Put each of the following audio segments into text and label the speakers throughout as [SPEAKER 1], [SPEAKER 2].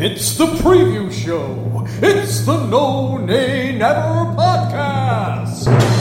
[SPEAKER 1] It's the preview show. It's the No Nay Never podcast.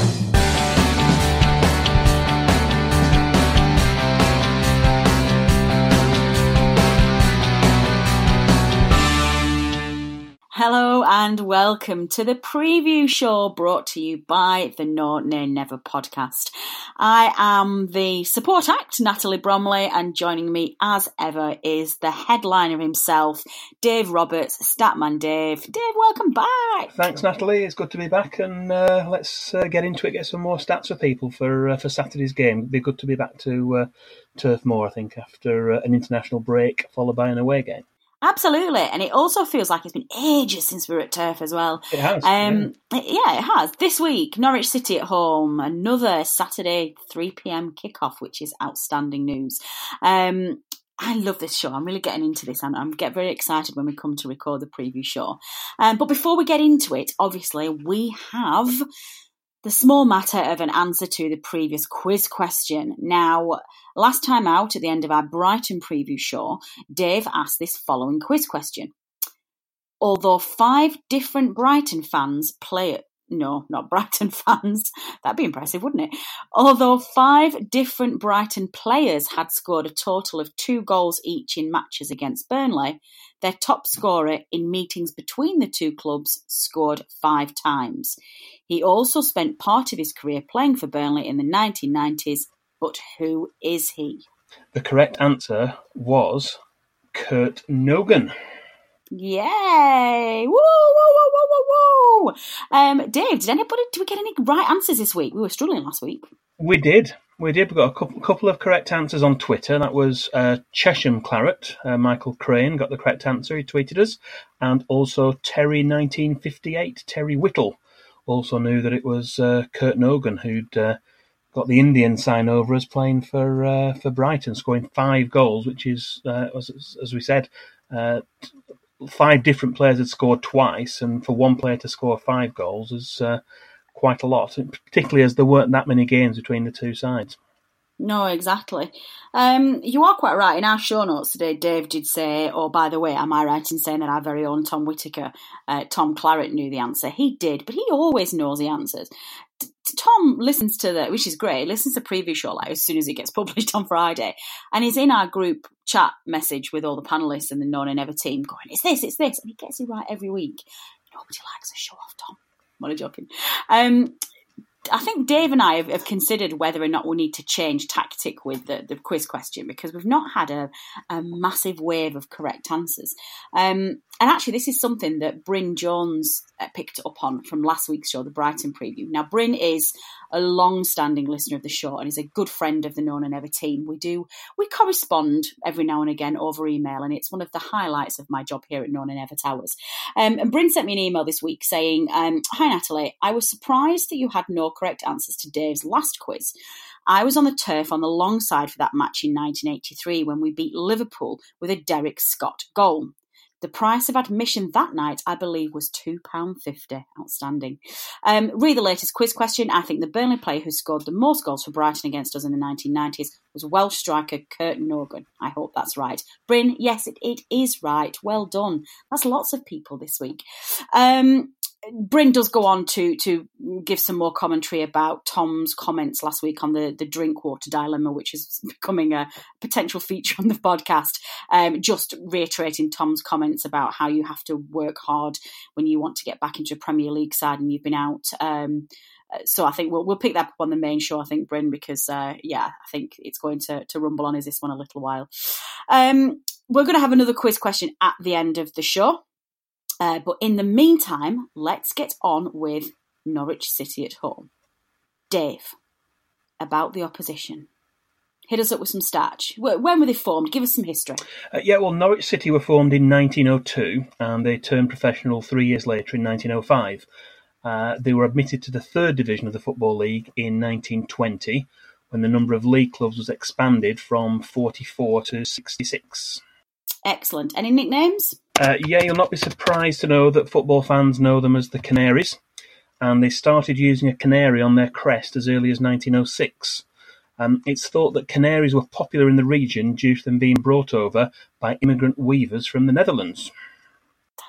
[SPEAKER 2] And welcome to the preview show brought to you by the No Nay Never podcast. I am the support act, Natalie Bromley, and joining me as ever is the headliner himself, Dave Roberts, Statman Dave. Dave, welcome back.
[SPEAKER 3] Thanks, Natalie. It's good to be back, and uh, let's uh, get into it. Get some more stats for people for uh, for Saturday's game. It'd be good to be back to uh, Turf Moor, I think, after uh, an international break followed by an away game.
[SPEAKER 2] Absolutely, and it also feels like it's been ages since we were at Turf as well.
[SPEAKER 3] It has,
[SPEAKER 2] Um, yeah. it has. This week, Norwich City at home, another Saturday three pm kickoff, which is outstanding news. Um, I love this show. I'm really getting into this, and I'm get very excited when we come to record the preview show. Um, but before we get into it, obviously we have the small matter of an answer to the previous quiz question. Now, last time out at the end of our Brighton preview show, Dave asked this following quiz question. Although five different Brighton fans play no, not Brighton fans. That'd be impressive, wouldn't it? Although five different Brighton players had scored a total of two goals each in matches against Burnley, their top scorer in meetings between the two clubs scored five times. He also spent part of his career playing for Burnley in the 1990s, but who is he?
[SPEAKER 3] The correct answer was Kurt Nogan.
[SPEAKER 2] Yay! Woo, woo, Um, Dave, did anybody, did we get any right answers this week? We were struggling last week.
[SPEAKER 3] We did. We did. We got a couple, couple of correct answers on Twitter. That was uh, Chesham Claret. Uh, Michael Crane got the correct answer. He tweeted us. And also Terry1958, Terry Whittle, also knew that it was uh, Kurt Nogan who'd uh, got the Indian sign over as playing for uh, for Brighton, scoring five goals, which is, uh, as, as we said, five different players had scored twice, and for one player to score five goals is uh, quite a lot, particularly as there weren't that many games between the two sides.
[SPEAKER 2] No, exactly. Um, you are quite right. In our show notes today, Dave did say, oh, by the way, am I right in saying that our very own Tom Whitaker, uh, Tom Claret, knew the answer? He did, but he always knows the answers. Tom listens to the, which is great, listens to preview show like as soon as it gets published on Friday, and he's in our group chat message with all the panelists and the No Nay Never team going, it's this, it's this, and he gets it right every week. Nobody likes a show off, Tom. I'm only joking. Um, I think Dave and I have, have, considered whether or not we need to change tactic with the, the quiz question because we've not had a, a massive wave of correct answers. Um, and actually, this is something that Bryn Jones uh, picked up on from last week's show, the Brighton preview. Now, Bryn is a long-standing listener of the show and is a good friend of the No Nay Never team. We do we correspond every now and again over email, and it's one of the highlights of my job here at No Nay Never Towers. Um, and Bryn sent me an email this week saying, um, "Hi Natalie, I was surprised that you had no correct answers to Dave's last quiz." I was on the turf on the long side for that match in 1983 when we beat Liverpool with a Derek Scott goal. The price of admission that night, I believe, was £2.50. Outstanding. Um, read the latest quiz question. I think the Burnley player who scored the most goals for Brighton against us in the 1990s was Welsh striker Kurt Nogan. I hope that's right. Bryn, yes, it, it is right. Well done. That's lots of people this week. Um, Bryn does go on to to give some more commentary about Tom's comments last week on the the drink water dilemma, which is becoming a potential feature on the podcast. Um, just reiterating Tom's comments about how you have to work hard when you want to get back into a Premier League side and you've been out. Um, so I think we'll we'll pick that up on the main show. I think Bryn because uh, yeah, I think it's going to to rumble on is this one a little while. Um, we're going to have another quiz question at the end of the show. Uh, but in the meantime, let's get on with Norwich City at home. Dave, about the opposition. Hit us up with some stats. When were they formed? Give us some history.
[SPEAKER 3] Uh, yeah, well, Norwich City were formed in 1902 and they turned professional three years later in 1905. Uh, they were admitted to the third division of the Football League in 1920 when the number of league clubs was expanded from 44 to 66.
[SPEAKER 2] Excellent. Any nicknames?
[SPEAKER 3] Uh, yeah, you'll not be surprised to know that football fans know them as the Canaries, and they started using a canary on their crest as early as 1906. Um, it's thought that canaries were popular in the region due to them being brought over by immigrant weavers from the Netherlands.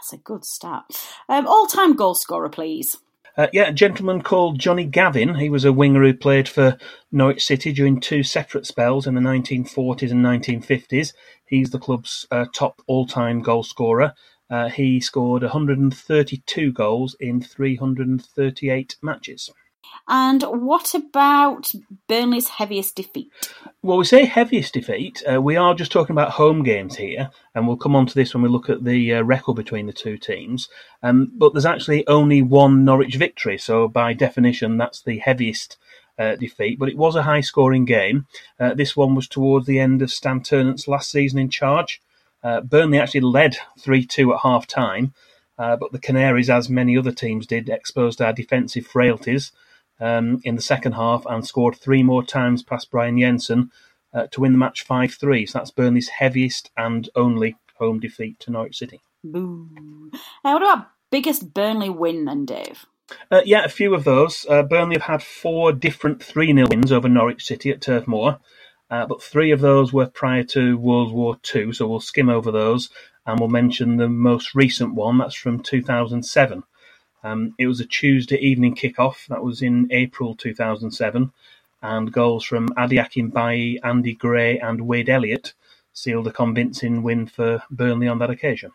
[SPEAKER 2] That's a good start. Um, all-time goal scorer, please.
[SPEAKER 3] Uh, yeah, a gentleman called Johnny Gavin. He was a winger who played for Norwich City during two separate spells in the 1940s and 1950s. He's the club's uh, top all-time goal scorer. Uh, he scored 132 goals in 338 matches.
[SPEAKER 2] And what about Burnley's heaviest defeat?
[SPEAKER 3] Well, we say heaviest defeat. Uh, we are just talking about home games here, and we'll come on to this when we look at the uh, record between the two teams. Um, but there's actually only one Norwich victory, so by definition, that's the heaviest uh, defeat. But it was a high scoring game. Uh, this one was towards the end of Stan Ternent's last season in charge. Uh, Burnley actually led 3 2 at half time, uh, but the Canaries, as many other teams did, exposed our defensive frailties um, in the second half and scored three more times past Brian Jensen uh, to win the match 5 3. So that's Burnley's heaviest and only home defeat to Norwich City.
[SPEAKER 2] Boo. Now, what about biggest Burnley win then, Dave?
[SPEAKER 3] Uh, yeah, a few of those. Uh, Burnley have had four different 3 0 wins over Norwich City at Turf Moor, uh, but three of those were prior to World War II, so we'll skim over those and we'll mention the most recent one. That's from 2007. Um, it was a Tuesday evening kickoff. That was in April 2007, and goals from Ade Akinbiyi, Andy Gray, and Wade Elliott sealed a convincing win for Burnley on that occasion.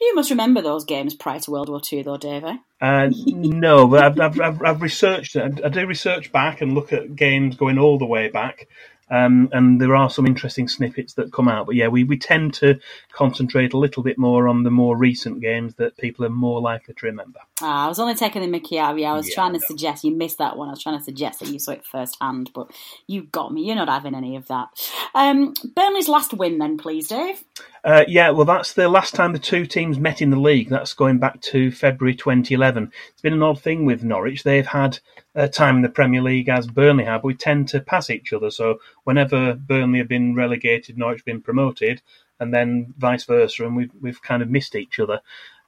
[SPEAKER 2] You must remember those games prior to World War II, though, Dave. Eh?
[SPEAKER 3] Uh, no, but I've, I've, I've, I've researched. I do research back and look at games going all the way back. Um, and there are some interesting snippets that come out. But yeah, we, we tend to concentrate a little bit more on the more recent games that people are more likely to remember.
[SPEAKER 2] Ah, I was only taking the mickey out of you. I was yeah, trying to no. suggest you missed that one. I was trying to suggest that you saw it firsthand, but you got me. You're not having any of that. Um, Burnley's last win, then, please, Dave.
[SPEAKER 3] Uh, yeah, well, that's the last time the two teams met in the league. That's going back to February 2011. It's been an odd thing with Norwich. They've had uh, time in the Premier League as Burnley have, we tend to pass each other. So whenever Burnley have been relegated, Norwich have been promoted, and then vice versa, and we've we've kind of missed each other.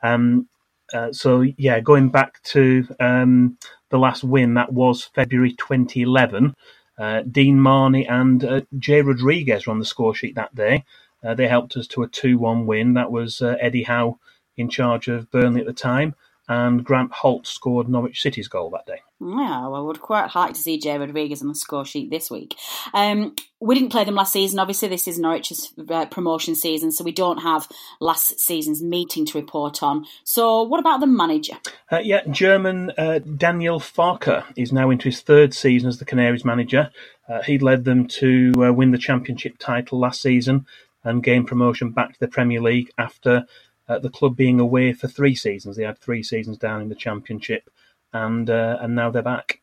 [SPEAKER 3] Um, uh, so yeah, going back to um, the last win, that was February 2011. Uh, Dean Marney and uh, Jay Rodriguez were on the score sheet that day. Uh, they helped us to a 2-1 win. That was uh, Eddie Howe in charge of Burnley at the time and Grant Holt scored Norwich City's goal that day.
[SPEAKER 2] Yeah, well, I would quite like to see Jay Rodriguez on the score sheet this week. Um, we didn't play them last season. Obviously, this is Norwich's uh, promotion season, so we don't have last season's meeting to report on. So, what about the manager?
[SPEAKER 3] Uh, yeah, German uh, Daniel Farke is now into his third season as the Canaries manager. Uh, he led them to uh, win the championship title last season and gain promotion back to the Premier League after uh, the club being away for three seasons. They had three seasons down in the Championship, and uh, and now they're back.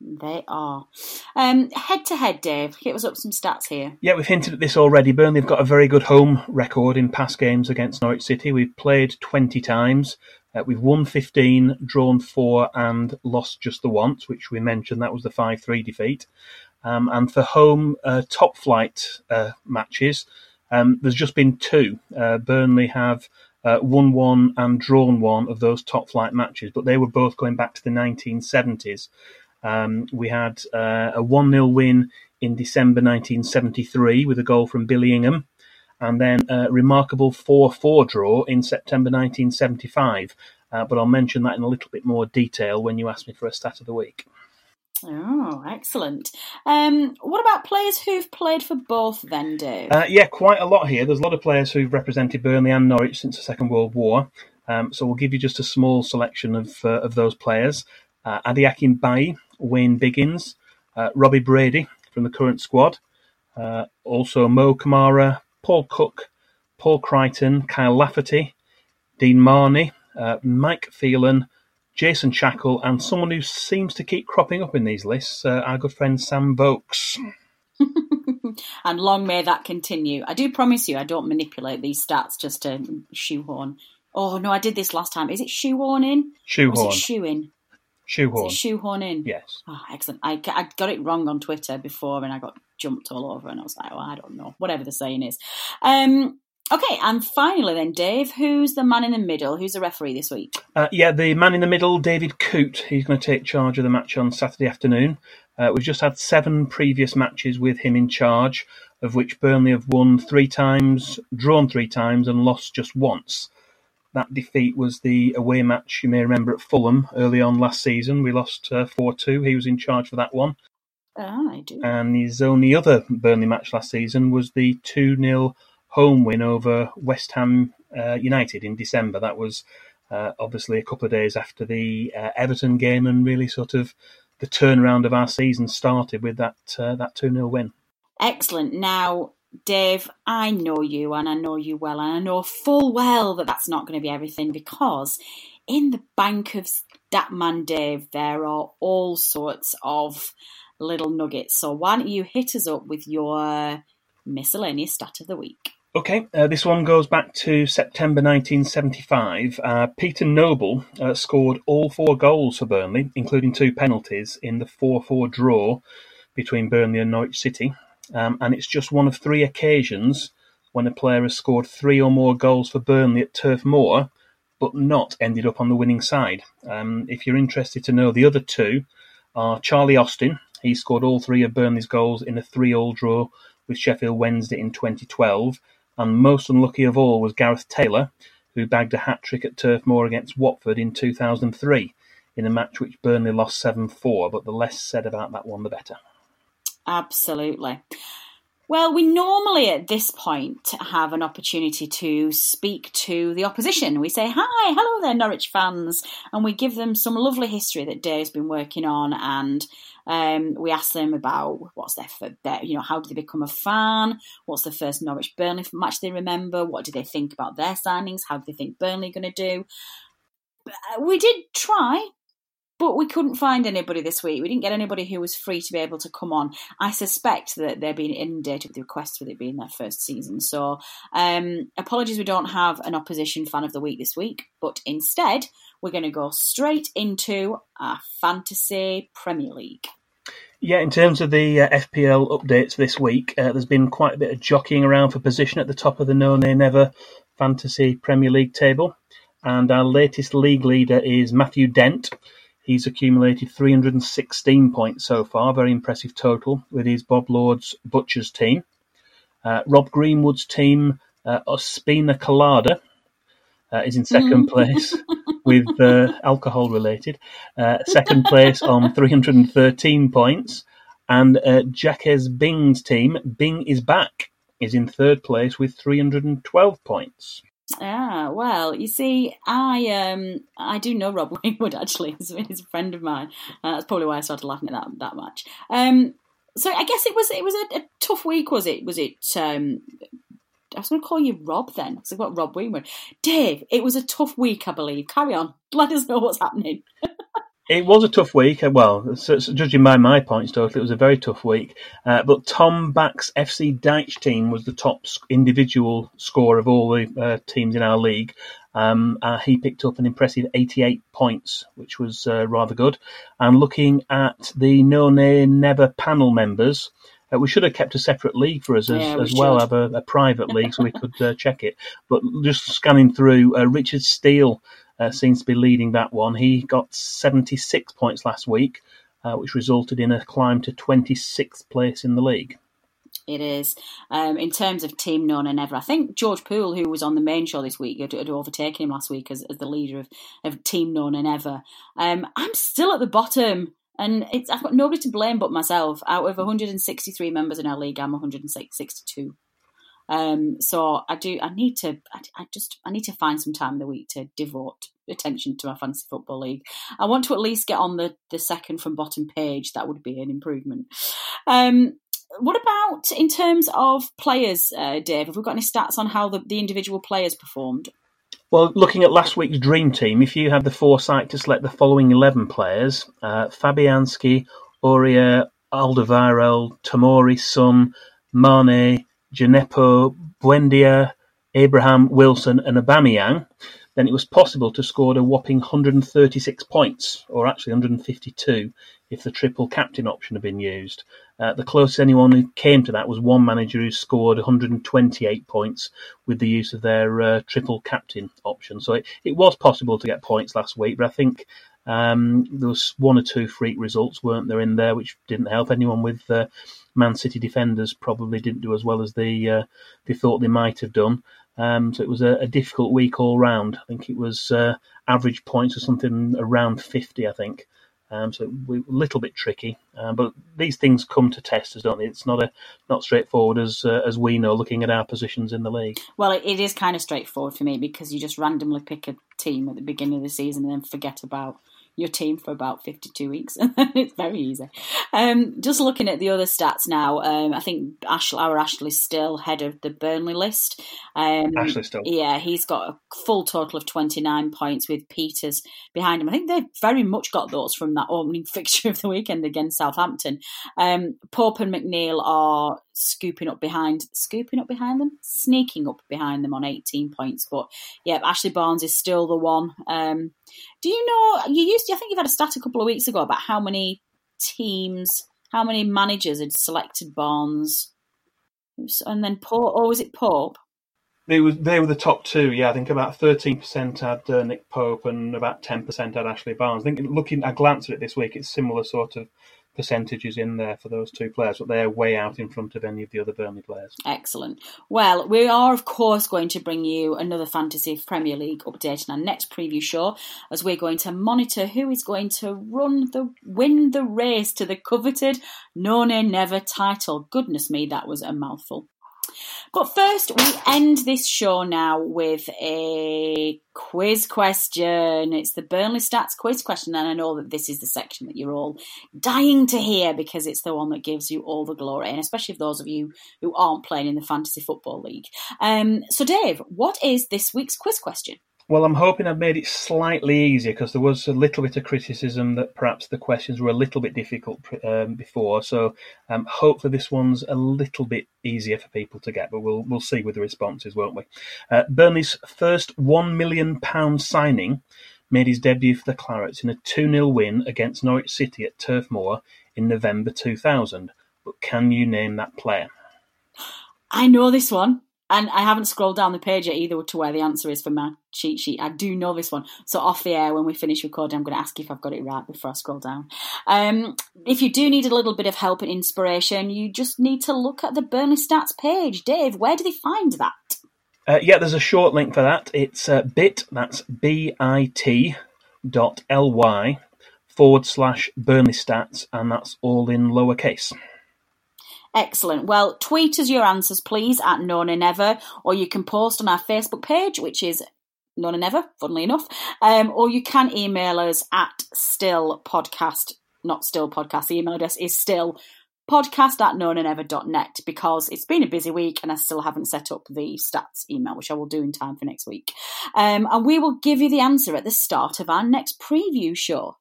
[SPEAKER 2] They are. Um, head to head, Dave, hit us up some stats here.
[SPEAKER 3] Yeah, we've hinted at this already. Burnley have got a very good home record in past games against Norwich City. We've played 20 times. Uh, we've won 15, drawn 4, and lost just the once, which we mentioned. That was the 5 3 defeat. Um, and for home uh, top flight uh, matches, um, there's just been two. Uh, Burnley have uh, won one and drawn one of those top flight matches, but they were both going back to the 1970s. Um, we had uh, a 1 0 win in December 1973 with a goal from Billy Ingham, and then a remarkable 4 4 draw in September 1975. Uh, but I'll mention that in a little bit more detail when you ask me for a stat of the week.
[SPEAKER 2] Oh, excellent. Um, what about players who've played for both then, Dave?
[SPEAKER 3] Uh, yeah, quite a lot here. There's a lot of players who've represented Burnley and Norwich since the Second World War. Um, so we'll give you just a small selection of uh, of those players. Uh, Ade Akinbiyi, Wayne Biggins, uh, Robbie Brady from the current squad, uh, also Mo Kamara, Paul Cook, Paul Crichton, Kyle Lafferty, Dean Marney, uh, Mike Phelan, Jason Shackell, and someone who seems to keep cropping up in these lists, uh, our good friend Sam Vokes.
[SPEAKER 2] and long may that continue. I do promise you, I don't manipulate these stats just to shoehorn. Oh no, I did this last time. Is it shoehorn in?
[SPEAKER 3] Shoehorn.
[SPEAKER 2] Or is it shoe in?
[SPEAKER 3] Shoehorn.
[SPEAKER 2] Shoehorn in?
[SPEAKER 3] Yes.
[SPEAKER 2] Oh, excellent. I, I got it wrong on Twitter before and I got jumped all over and I was like, oh, I don't know. Whatever the saying is. Um, okay, and finally then, Dave, who's the man in the middle? Who's the referee this week?
[SPEAKER 3] Uh, yeah, the man in the middle, David Coote. He's going to take charge of the match on Saturday afternoon. Uh, we've just had seven previous matches with him in charge, of which Burnley have won three times, drawn three times, and lost just once. That defeat was the away match you may remember at Fulham early on last season. We lost uh, 4 2. He was in charge for that one.
[SPEAKER 2] Ah, I do.
[SPEAKER 3] And his only other Burnley match last season was the 2 0 home win over West Ham uh, United in December. That was uh, obviously a couple of days after the uh, Everton game, and really sort of the turnaround of our season started with that uh, that 2 0 win.
[SPEAKER 2] Excellent. Now, Dave, I know you and I know you well, and I know full well that that's not going to be everything because in the bank of Statman Dave, there are all sorts of little nuggets. So why don't you hit us up with your miscellaneous stat of the week?
[SPEAKER 3] Okay, uh, this one goes back to September 1975. Uh, Peter Noble uh, scored all four goals for Burnley, including two penalties, in the 4 4 draw between Burnley and Norwich City. Um, and it's just one of three occasions when a player has scored three or more goals for Burnley at Turf Moor, but not ended up on the winning side. Um, if you're interested to know, the other two are Charlie Austin. He scored all three of Burnley's goals in a 3 all draw with Sheffield Wednesday in 2012. And most unlucky of all was Gareth Taylor, who bagged a hat trick at Turf Moor against Watford in 2003 in a match which Burnley lost 7 4. But the less said about that one, the better.
[SPEAKER 2] Absolutely. Well, we normally at this point have an opportunity to speak to the opposition. We say, Hi, hello there, Norwich fans, and we give them some lovely history that Dave's been working on, and um, we ask them about what's their, their, you know, how did they become a fan? What's the first Norwich Burnley match they remember? What do they think about their signings? How do they think Burnley are going to do? Uh, we did try but we couldn't find anybody this week. We didn't get anybody who was free to be able to come on. I suspect that they're being inundated with requests with it being their first season. So, um, apologies, we don't have an opposition fan of the week this week, but instead, we're going to go straight into our fantasy Premier League.
[SPEAKER 3] Yeah, in terms of the uh, FPL updates this week, uh, there's been quite a bit of jockeying around for position at the top of the No Nay Never Fantasy Premier League table. And our latest league leader is Matthew Dent He's accumulated 316 points so far, very impressive total with his Bob Lord's Butchers team. Uh, Rob Greenwood's team, uh, Ospina Colada, uh, is in second mm. place with uh, alcohol related. Uh, second place on 313 points. And uh, Jacques Bing's team, Bing is back, is in third place with 312 points.
[SPEAKER 2] Ah, well, you see, I um, I do know Rob Greenwood actually. He's, a friend of mine. Uh, that's probably why I started laughing at that that much. Um, so I guess it was it was a, a tough week, was it? Was it? Um, I was going to call you Rob then. I've got Rob Greenwood. Dave, it was a tough week, I believe. Carry on. Let us know what's happening.
[SPEAKER 3] It was a tough week. Uh, well, so, so judging by my points total, it was a very tough week. Uh, but Tom Back's FC Deitch team was the top individual score of all the uh, teams in our league. Um, uh, he picked up an impressive 88 points, which was uh, rather good. And looking at the No Nay Never panel members, uh, we should have kept a separate league for us as, yeah, we as well, have a, a, private league so we could uh, check it. But just scanning through, uh, Richard Steele uh, seems to be leading that one. He got 76 points last week. uh, which resulted in a climb to 26th place in the league.
[SPEAKER 2] It is. Um, in terms of team No Nay Never, I think George Poole, who was on the main show this week, had, had overtaken him last week as, as the leader of, of team No Nay Never. Um, I'm still at the bottom, and I've got nobody to blame but myself. Out of 163 members in our league, I'm 162. Um, so I do. I need to. I, I, just. I need to find some time in the week to devote attention to my fantasy football league. I want to at least get on the the second from bottom page. That would be an improvement. Um, what about in terms of players, uh, Dave? Have we got any stats on how the, the individual players performed?
[SPEAKER 3] Well, looking at last week's dream team, if you had the foresight to select the following 11 players uh, Fabianski, Aurier, Alderweireld, Tomori, Son, Mane, Djenepo, Buendia, Abraham, Wilson, and Aubameyang, then it was possible to score a whopping 136 points, or actually 152 if the triple captain option had been used. Uh, the closest anyone who came to that was one manager who scored 128 points with the use of their uh, triple captain option. So it, it was possible to get points last week, but I think um, there was one or two freak results, weren't there, in there, which didn't help. Anyone with uh, Man City defenders probably didn't do as well as they uh, they thought they might have done. Um, so it was a, a, difficult week all round. I think it was uh, average points or something around 50, I think. Um, so a little bit tricky, uh, but these things come to test don't they? It's not a not straightforward as uh, as we know, looking at our positions in the league.
[SPEAKER 2] Well, it is kind of straightforward for me because you just randomly pick a team at the beginning of the season and then forget about your team for about 52 weeks. it's very easy. Um, just looking at the other stats now, um, I think Ash, our Ashley's still head of the Burnley list. Um,
[SPEAKER 3] Ashley still.
[SPEAKER 2] Yeah, he's got a full total of 29 points with Peters behind him. I think they've very much got those from that opening fixture of the weekend against Southampton. Um, Pope and McNeil are scooping up behind, scooping up behind them, sneaking up behind them on 18 points. But yeah, Ashley Barnes is still the one. Um, do you know? You used. To, I think you've had a stat a couple of weeks ago about how many teams, how many managers had selected Barnes, and then Pope, or was it Pope?
[SPEAKER 3] They was they were the top two. Yeah, I think about thirteen percent had uh, Nick Pope and about ten percent had Ashley Barnes. I think looking, I glanced at it this week. It's similar sort of percentages in there for those two players, but they're way out in front of any of the other Burnley players.
[SPEAKER 2] Excellent. Well, we are, of course, going to bring you another Fantasy Premier League update in our next preview show as we're going to monitor who is going to run the win the race to the coveted None Never title. Goodness me, that was a mouthful. But first, we end this show now with a quiz question. It's the Burnley Stats quiz question, and I know that this is the section that you're all dying to hear because it's the one that gives you all the glory, and especially those of you who aren't playing in the Fantasy Football League. Um, so, Dave, what is this week's quiz question?
[SPEAKER 3] Well, I'm hoping I've made it slightly easier because there was a little bit of criticism that perhaps the questions were a little bit difficult um, before. So um, hopefully this one's a little bit easier for people to get, but we'll we'll see with the responses, won't we? Uh, Burnley's first one million pound signing made his debut for the Clarets in a 2 0 win against Norwich City at Turf Moor in November 2000. But can you name that player?
[SPEAKER 2] I know this one. And I haven't scrolled down the page yet either to where the answer is for my cheat sheet. I do know this one. So off the air, when we finish recording, I'm going to ask if I've got it right before I scroll down. Um, if you do need a little bit of help and inspiration, you just need to look at the Burnley Stats page. Dave, where do they find that?
[SPEAKER 3] Uh, yeah, there's a short link for that. It's uh, bit, that's B-I-T dot L-Y forward slash Burnley Stats, and that's all in lowercase.
[SPEAKER 2] Excellent. Well, tweet us your answers, please, at No Nay Never, or you can post on our Facebook page, which is No Nay Never, funnily enough, um, or you can email us at still podcast, not still podcast, the email address is still podcast at nonanever.net because it's been a busy week and I still haven't set up the stats email, which I will do in time for next week. Um, and we will give you the answer at the start of our next preview show.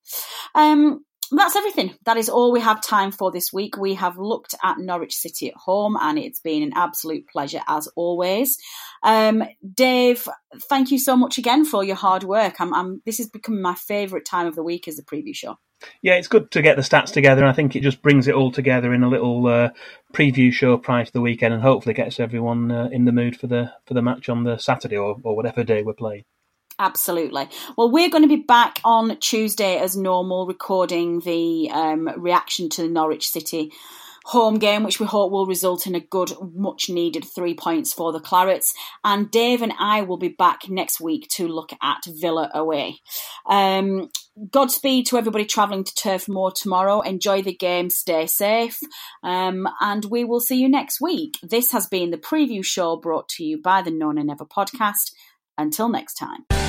[SPEAKER 2] Um, that's everything. That is all we have time for this week. We have looked at Norwich City at home, and it's been an absolute pleasure as always. Um, Dave, thank you so much again for your hard work. I'm, I'm, this has become my favourite time of the week as a preview show.
[SPEAKER 3] Yeah, it's good to get the stats together, and I think it just brings it all together in a little uh, preview show prior to the weekend, and hopefully gets everyone uh, in the mood for the for the match on the Saturday or, or whatever day we're playing.
[SPEAKER 2] Absolutely. Well, we're going to be back on Tuesday as normal, recording the um, reaction to the Norwich City home game, which we hope will result in a good, much needed three points for the Clarets. And Dave and I will be back next week to look at Villa away. Um, Godspeed to everybody travelling to Turf Moor tomorrow. Enjoy the game, stay safe, um, and we will see you next week. This has been the preview show brought to you by the No Nay Never podcast. Until next time.